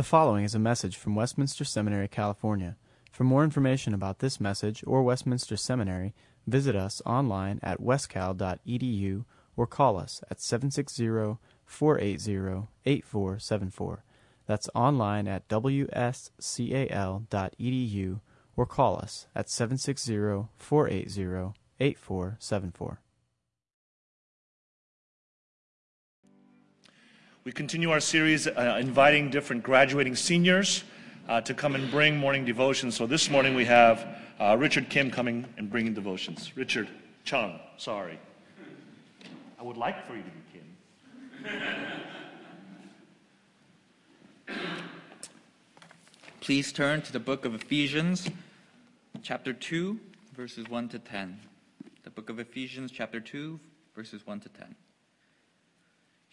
The following is a message from Westminster Seminary, California. For more information about this message or Westminster Seminary, visit us online at wscal.edu or call us at 760 480 8474. That's online at wscal.edu or call us at 760 480 8474. We continue our series uh, inviting different graduating seniors uh, to come and bring morning devotions. So this morning we have uh, Richard Kim coming and bringing devotions. Richard Chung, sorry. I would like for you to be Kim. Please turn to the book of Ephesians, chapter 2, verses 1 to 10. The book of Ephesians, chapter 2, verses 1 to 10.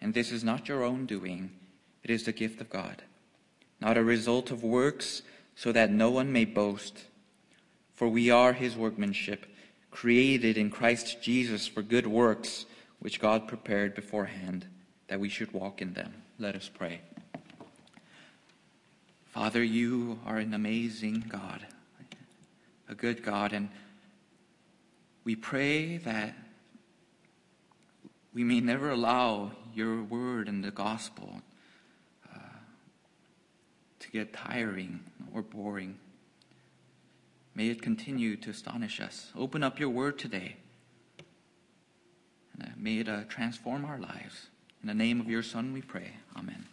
And this is not your own doing, it is the gift of God, not a result of works, so that no one may boast. For we are his workmanship, created in Christ Jesus for good works, which God prepared beforehand that we should walk in them. Let us pray. Father, you are an amazing God, a good God, and we pray that we may never allow your word and the gospel uh, to get tiring or boring. May it continue to astonish us. Open up your word today. And uh, may it uh, transform our lives. In the name of your Son we pray. Amen.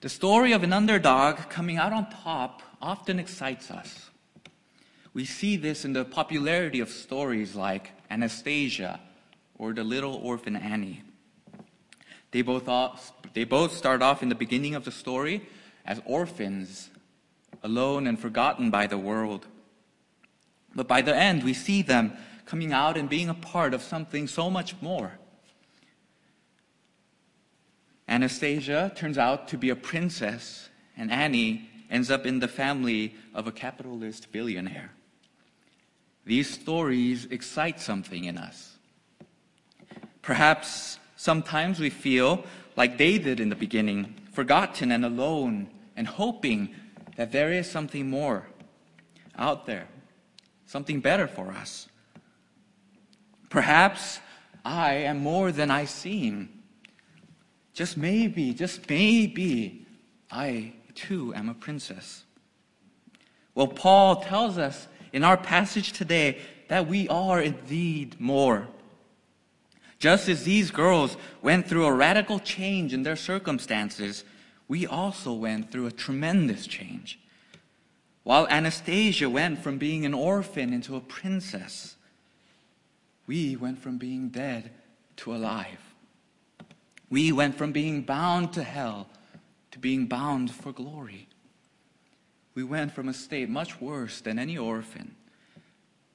The story of an underdog coming out on top often excites us. We see this in the popularity of stories like Anastasia or The Little Orphan Annie. They both, they both start off in the beginning of the story as orphans, alone and forgotten by the world. But by the end, we see them coming out and being a part of something so much more. Anastasia turns out to be a princess, and Annie ends up in the family of a capitalist billionaire. These stories excite something in us. Perhaps sometimes we feel like they did in the beginning, forgotten and alone, and hoping that there is something more out there, something better for us. Perhaps I am more than I seem. Just maybe, just maybe, I too am a princess. Well, Paul tells us in our passage today that we are indeed more. Just as these girls went through a radical change in their circumstances, we also went through a tremendous change. While Anastasia went from being an orphan into a princess, we went from being dead to alive. We went from being bound to hell to being bound for glory we went from a state much worse than any orphan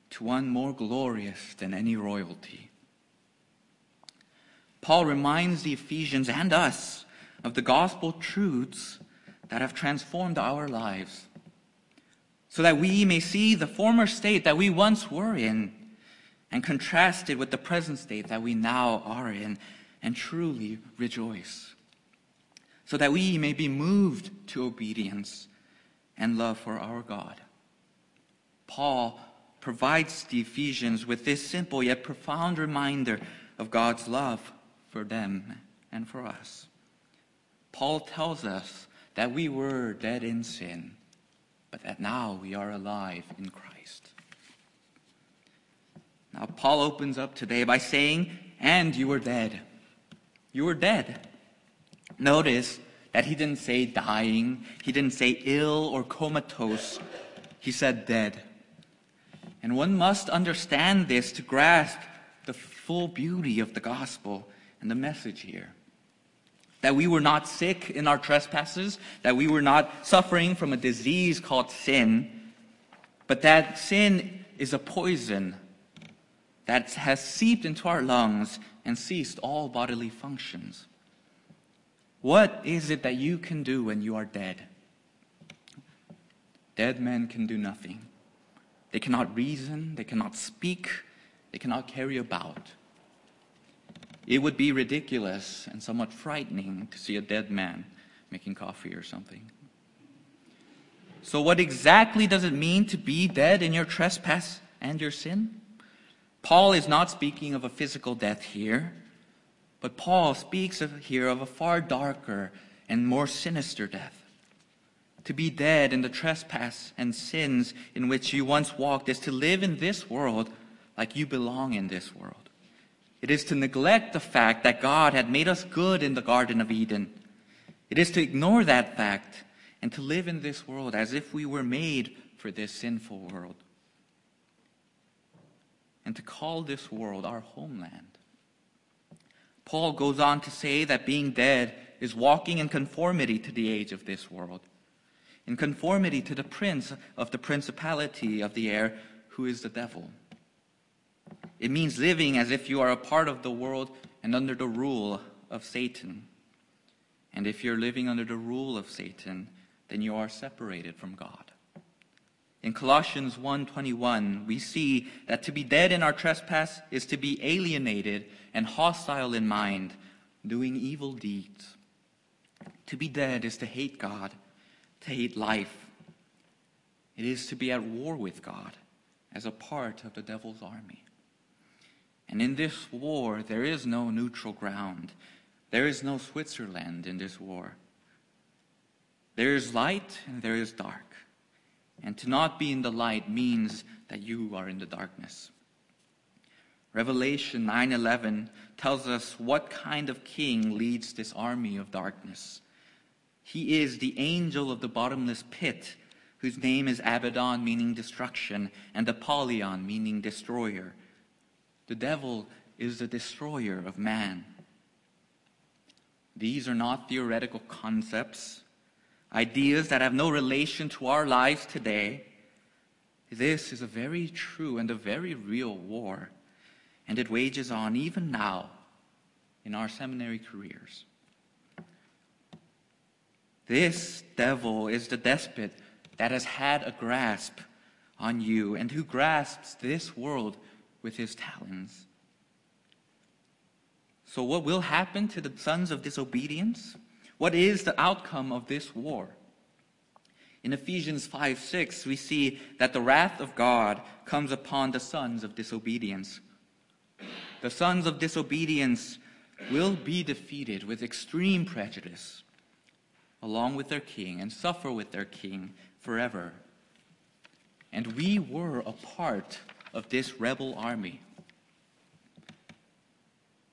to one more glorious than any royalty. Paul reminds the Ephesians and us of the gospel truths that have transformed our lives so that we may see the former state that we once were in and contrast it with the present state that we now are in and truly rejoice. So that we may be moved to obedience and love for our God. Paul provides the Ephesians with this simple yet profound reminder of God's love for them and for us. Paul tells us that we were dead in sin, but that now we are alive in Christ. Now, Paul opens up today by saying, And you were dead. You were dead. Notice that he didn't say dying, he didn't say ill or comatose, he said dead. And one must understand this to grasp the full beauty of the gospel and the message here. That we were not sick in our trespasses, that we were not suffering from a disease called sin, but that sin is a poison that has seeped into our lungs and ceased all bodily functions. What is it that you can do when you are dead? Dead men can do nothing. They cannot reason, they cannot speak, they cannot carry about. It would be ridiculous and somewhat frightening to see a dead man making coffee or something. So, what exactly does it mean to be dead in your trespass and your sin? Paul is not speaking of a physical death here, but Paul speaks of, here of a far darker and more sinister death. To be dead in the trespass and sins in which you once walked is to live in this world like you belong in this world. It is to neglect the fact that God had made us good in the Garden of Eden. It is to ignore that fact and to live in this world as if we were made for this sinful world. And to call this world our homeland. Paul goes on to say that being dead is walking in conformity to the age of this world in conformity to the prince of the principality of the air, who is the devil. It means living as if you are a part of the world and under the rule of Satan. And if you're living under the rule of Satan, then you are separated from God. In Colossians 1:21, we see that to be dead in our trespass is to be alienated and hostile in mind, doing evil deeds. To be dead is to hate God to hate life. It is to be at war with God as a part of the devil's army. And in this war, there is no neutral ground. There is no Switzerland in this war. There is light and there is dark. And to not be in the light means that you are in the darkness. Revelation 9:11 tells us what kind of king leads this army of darkness. He is the angel of the bottomless pit, whose name is Abaddon, meaning destruction, and Apollyon, meaning destroyer. The devil is the destroyer of man. These are not theoretical concepts, ideas that have no relation to our lives today. This is a very true and a very real war, and it wages on even now in our seminary careers. This devil is the despot that has had a grasp on you and who grasps this world with his talons. So, what will happen to the sons of disobedience? What is the outcome of this war? In Ephesians 5 6, we see that the wrath of God comes upon the sons of disobedience. The sons of disobedience will be defeated with extreme prejudice along with their king and suffer with their king forever. And we were a part of this rebel army.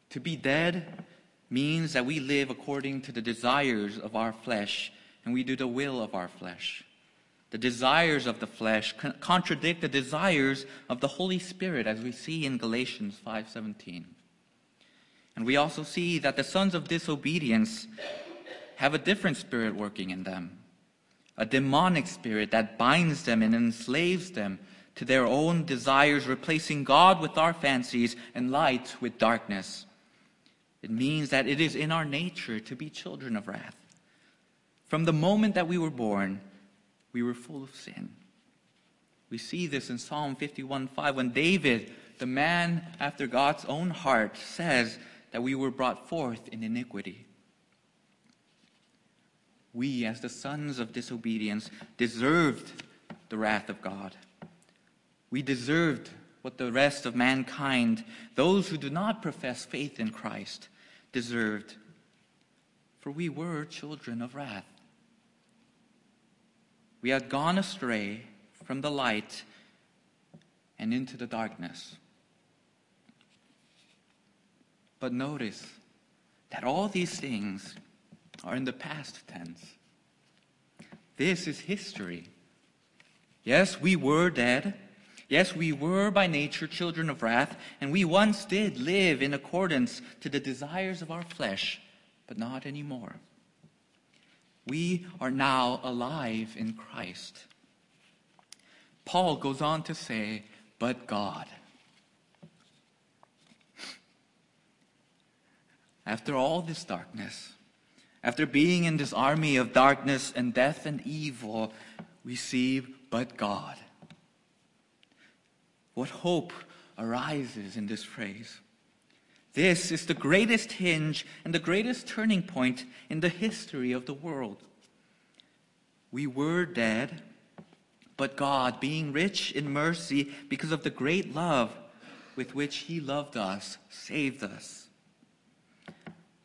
To be dead means that we live according to the desires of our flesh and we do the will of our flesh. The desires of the flesh contradict the desires of the Holy Spirit as we see in Galatians 5:17. And we also see that the sons of disobedience have a different spirit working in them, a demonic spirit that binds them and enslaves them to their own desires, replacing God with our fancies and light with darkness. It means that it is in our nature to be children of wrath. From the moment that we were born, we were full of sin. We see this in Psalm 51:5 when David, the man after God's own heart, says that we were brought forth in iniquity we, as the sons of disobedience, deserved the wrath of God. We deserved what the rest of mankind, those who do not profess faith in Christ, deserved. For we were children of wrath. We had gone astray from the light and into the darkness. But notice that all these things are in the past tense. This is history. Yes, we were dead. Yes, we were by nature children of wrath, and we once did live in accordance to the desires of our flesh, but not anymore. We are now alive in Christ. Paul goes on to say, but God. After all this darkness, after being in this army of darkness and death and evil, we see, but God. What hope arises in this phrase? This is the greatest hinge and the greatest turning point in the history of the world. We were dead, but God, being rich in mercy because of the great love with which He loved us, saved us.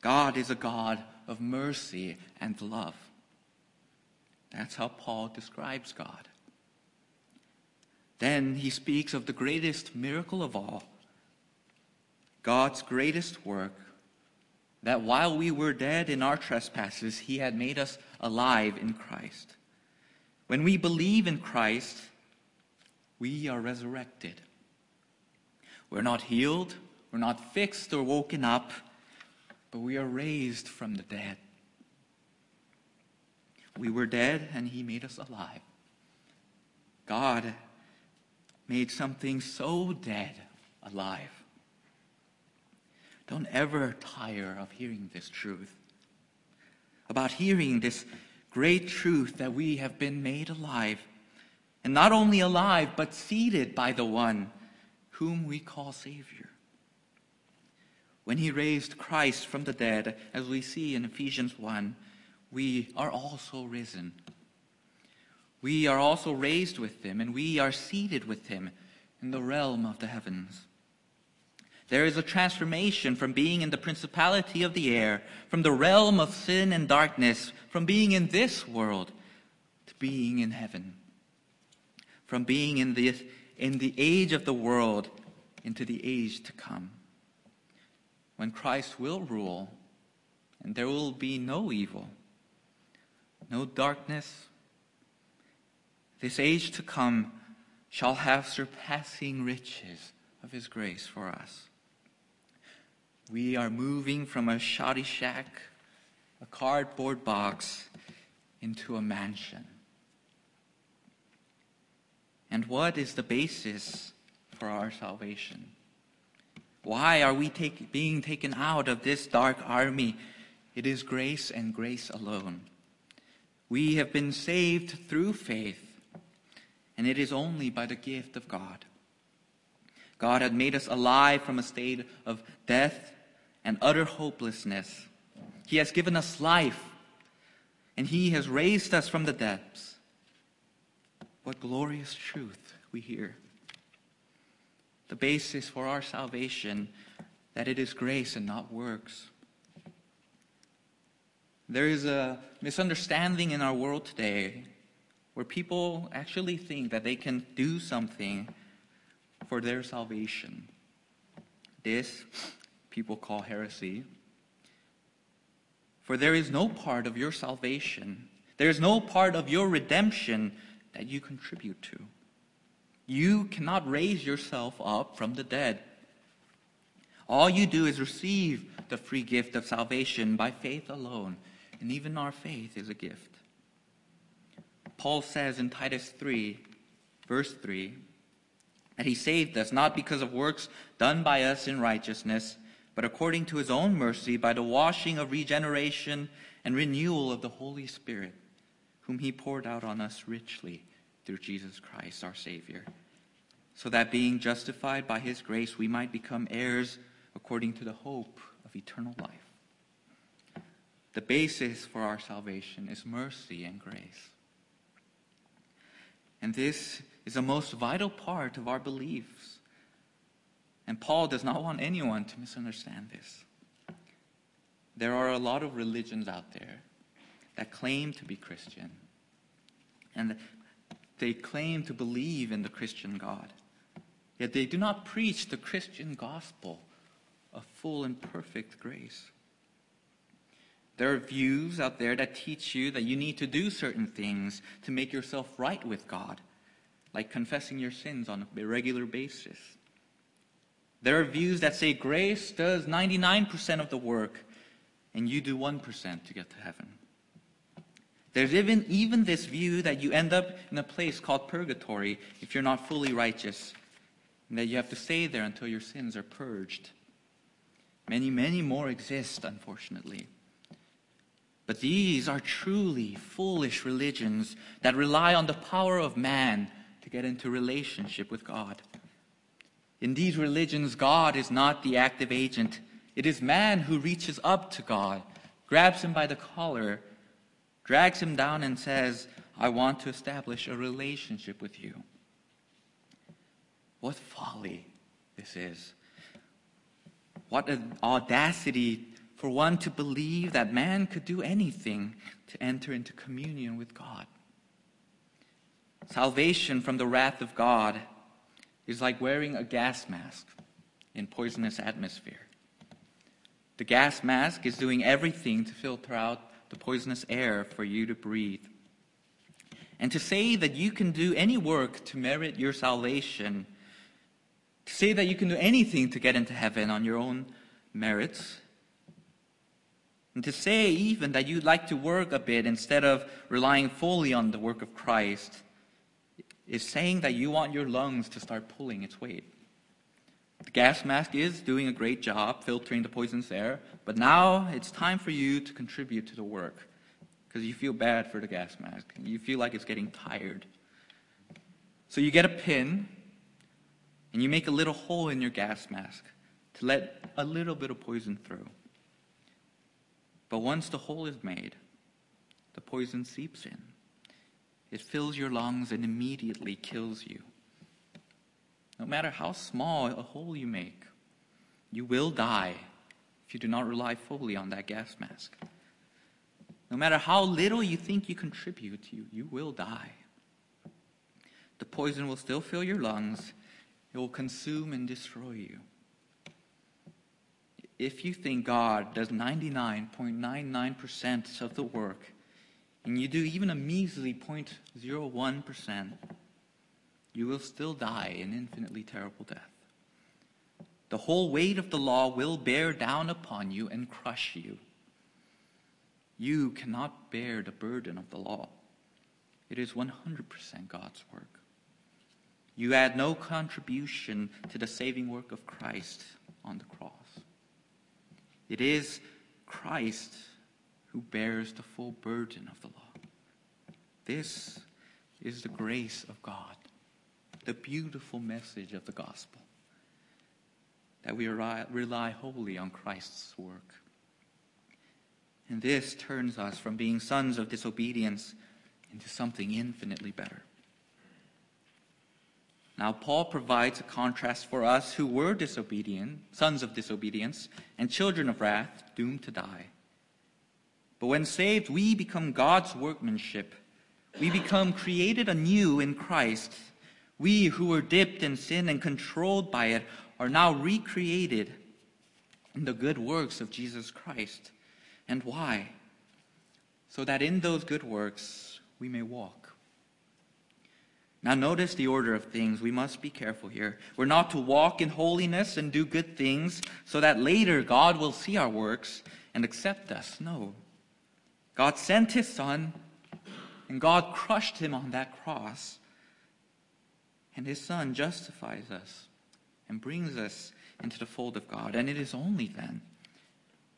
God is a God of mercy and love. That's how Paul describes God. Then he speaks of the greatest miracle of all, God's greatest work, that while we were dead in our trespasses, he had made us alive in Christ. When we believe in Christ, we are resurrected. We're not healed, we're not fixed or woken up, but we are raised from the dead. We were dead, and he made us alive. God made something so dead alive. Don't ever tire of hearing this truth. About hearing this great truth that we have been made alive. And not only alive, but seated by the one whom we call Savior. When he raised Christ from the dead, as we see in Ephesians 1, we are also risen. We are also raised with him, and we are seated with him in the realm of the heavens. There is a transformation from being in the principality of the air, from the realm of sin and darkness, from being in this world to being in heaven, from being in the, in the age of the world into the age to come when Christ will rule, and there will be no evil, no darkness. This age to come shall have surpassing riches of his grace for us. We are moving from a shoddy shack, a cardboard box, into a mansion. And what is the basis for our salvation? Why are we take, being taken out of this dark army? It is grace and grace alone. We have been saved through faith, and it is only by the gift of God. God had made us alive from a state of death and utter hopelessness. He has given us life, and He has raised us from the depths. What glorious truth we hear the basis for our salvation that it is grace and not works. There is a misunderstanding in our world today where people actually think that they can do something for their salvation. This people call heresy. For there is no part of your salvation, there is no part of your redemption that you contribute to. You cannot raise yourself up from the dead. All you do is receive the free gift of salvation by faith alone, and even our faith is a gift. Paul says in Titus 3, verse 3, that he saved us not because of works done by us in righteousness, but according to his own mercy by the washing of regeneration and renewal of the Holy Spirit, whom he poured out on us richly through Jesus Christ our Savior, so that being justified by his grace, we might become heirs according to the hope of eternal life. The basis for our salvation is mercy and grace. And this is a most vital part of our beliefs And Paul does not want anyone to misunderstand this. There are a lot of religions out there that claim to be Christian, and they claim to believe in the Christian God. Yet they do not preach the Christian gospel of full and perfect grace. There are views out there that teach you that you need to do certain things to make yourself right with God, like confessing your sins on a regular basis. There are views that say grace does 99% of the work and you do 1% to get to heaven. There's even, even this view that you end up in a place called purgatory if you're not fully righteous, and that you have to stay there until your sins are purged. Many, many more exist, unfortunately. But these are truly foolish religions that rely on the power of man to get into relationship with God. In these religions, God is not the active agent. It is man who reaches up to God, grabs him by the collar, drags him down, and says, I want to establish a relationship with you. What folly this is. What an audacity for one to believe that man could do anything to enter into communion with God. Salvation from the wrath of God is like wearing a gas mask in poisonous atmosphere. The gas mask is doing everything to filter out the poisonous air for you to breathe. And to say that you can do any work to merit your salvation, to say that you can do anything to get into heaven on your own merits, and to say even that you'd like to work a bit instead of relying fully on the work of Christ is saying that you want your lungs to start pulling its weight. The gas mask is doing a great job filtering the poisonous air, but now it's time for you to contribute to the work because you feel bad for the gas mask. You feel like it's getting tired. So you get a pin and you make a little hole in your gas mask to let a little bit of poison through. But once the hole is made, the poison seeps in. It fills your lungs and immediately kills you. No matter how small a hole you make, you will die if you do not rely fully on that gas mask. No matter how little you think you contribute, you, you will die. The poison will still fill your lungs, it will consume and destroy you if you think God does 99.99% of the work, and you do even a measly 0.01%, you will still die an infinitely terrible death. The whole weight of the law will bear down upon you and crush you. You cannot bear the burden of the law. It is 100% God's work. You add no contribution to the saving work of Christ on the cross. It is Christ who bears the full burden of the law. This is the grace of God, the beautiful message of the gospel, that we rely wholly on Christ's work. And this turns us from being sons of disobedience into something infinitely better. Now, Paul provides a contrast for us who were disobedient, sons of disobedience, and children of wrath, doomed to die. But when saved, we become God's workmanship. We become created anew in Christ. We who were dipped in sin and controlled by it are now recreated in the good works of Jesus Christ. And why? So that in those good works we may walk now, notice the order of things. We must be careful here. We're not to walk in holiness and do good things so that later God will see our works and accept us. No. God sent his Son, and God crushed him on that cross. And his Son justifies us and brings us into the fold of God. And it is only then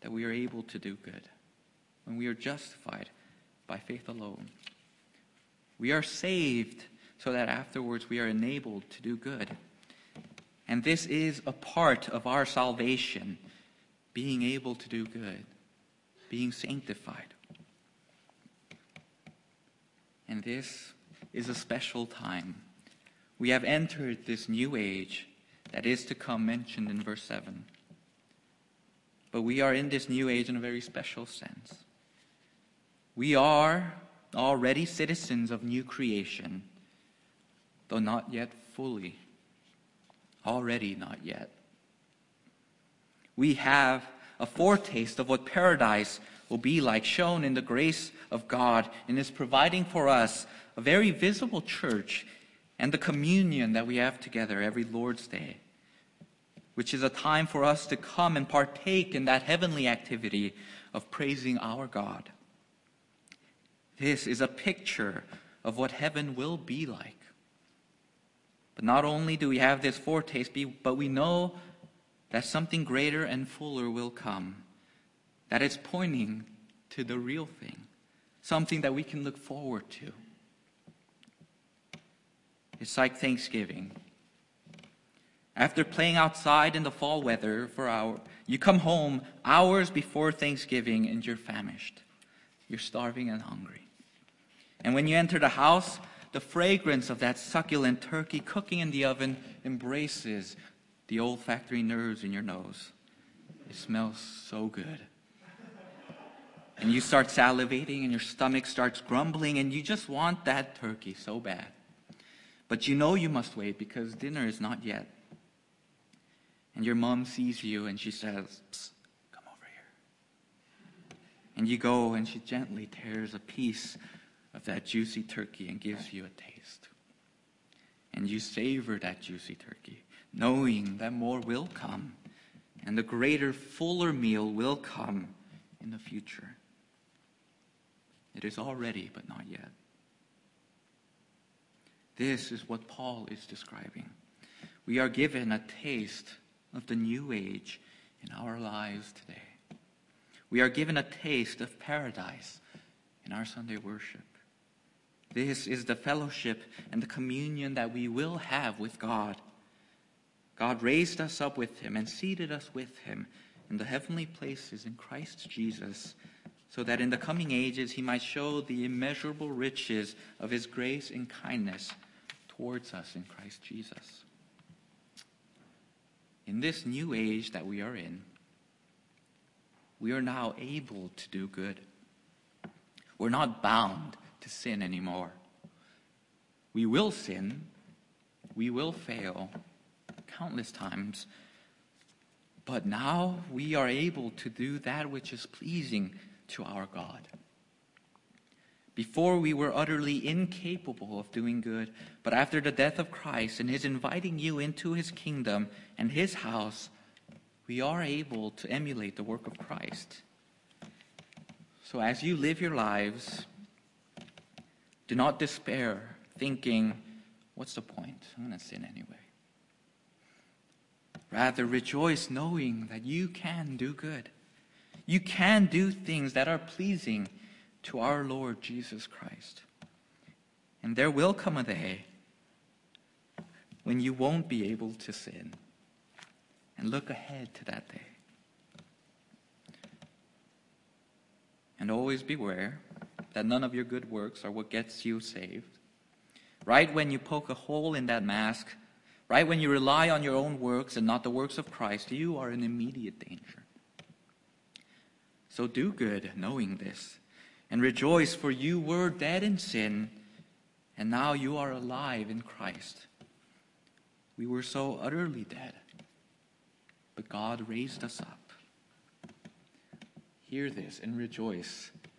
that we are able to do good, when we are justified by faith alone. We are saved so that afterwards we are enabled to do good. And this is a part of our salvation, being able to do good, being sanctified. And this is a special time. We have entered this new age that is to come mentioned in verse 7. But we are in this new age in a very special sense. We are already citizens of new creation, though not yet fully. Already not yet. We have a foretaste of what paradise will be like, shown in the grace of God, and is providing for us a very visible church and the communion that we have together every Lord's Day which is a time for us to come and partake in that heavenly activity of praising our God. This is a picture of what heaven will be like. Not only do we have this foretaste, but we know that something greater and fuller will come, that it's pointing to the real thing, something that we can look forward to. It's like Thanksgiving. After playing outside in the fall weather for hours, you come home hours before Thanksgiving and you're famished. You're starving and hungry. And when you enter the house, the fragrance of that succulent turkey cooking in the oven embraces the olfactory nerves in your nose. It smells so good. And you start salivating and your stomach starts grumbling and you just want that turkey so bad. But you know you must wait because dinner is not yet and your mom sees you and she says, Come over here. And you go and she gently tears a piece of that juicy turkey and gives you a taste. And you savor that juicy turkey, knowing that more will come and the greater, fuller meal will come in the future. It is already, but not yet. This is what Paul is describing. We are given a taste of the new age in our lives today. We are given a taste of paradise in our Sunday worship. This is the fellowship and the communion that we will have with God. God raised us up with Him and seated us with Him in the heavenly places in Christ Jesus, so that in the coming ages He might show the immeasurable riches of His grace and kindness towards us in Christ Jesus in this new age that we are in, we are now able to do good. We're not bound to sin anymore. We will sin, we will fail countless times, but now we are able to do that which is pleasing to our God. Before we were utterly incapable of doing good, but after the death of Christ and his inviting you into his kingdom and his house, we are able to emulate the work of Christ. So as you live your lives, do not despair, thinking, what's the point? I'm going to sin anyway. Rather, rejoice knowing that you can do good. You can do things that are pleasing to our Lord Jesus Christ. And there will come a day when you won't be able to sin. And look ahead to that day. And always beware that none of your good works are what gets you saved. Right when you poke a hole in that mask, right when you rely on your own works and not the works of Christ, you are in immediate danger. So do good, knowing this and rejoice, for you were dead in sin, and now you are alive in Christ. We were so utterly dead, but God raised us up. Hear this and rejoice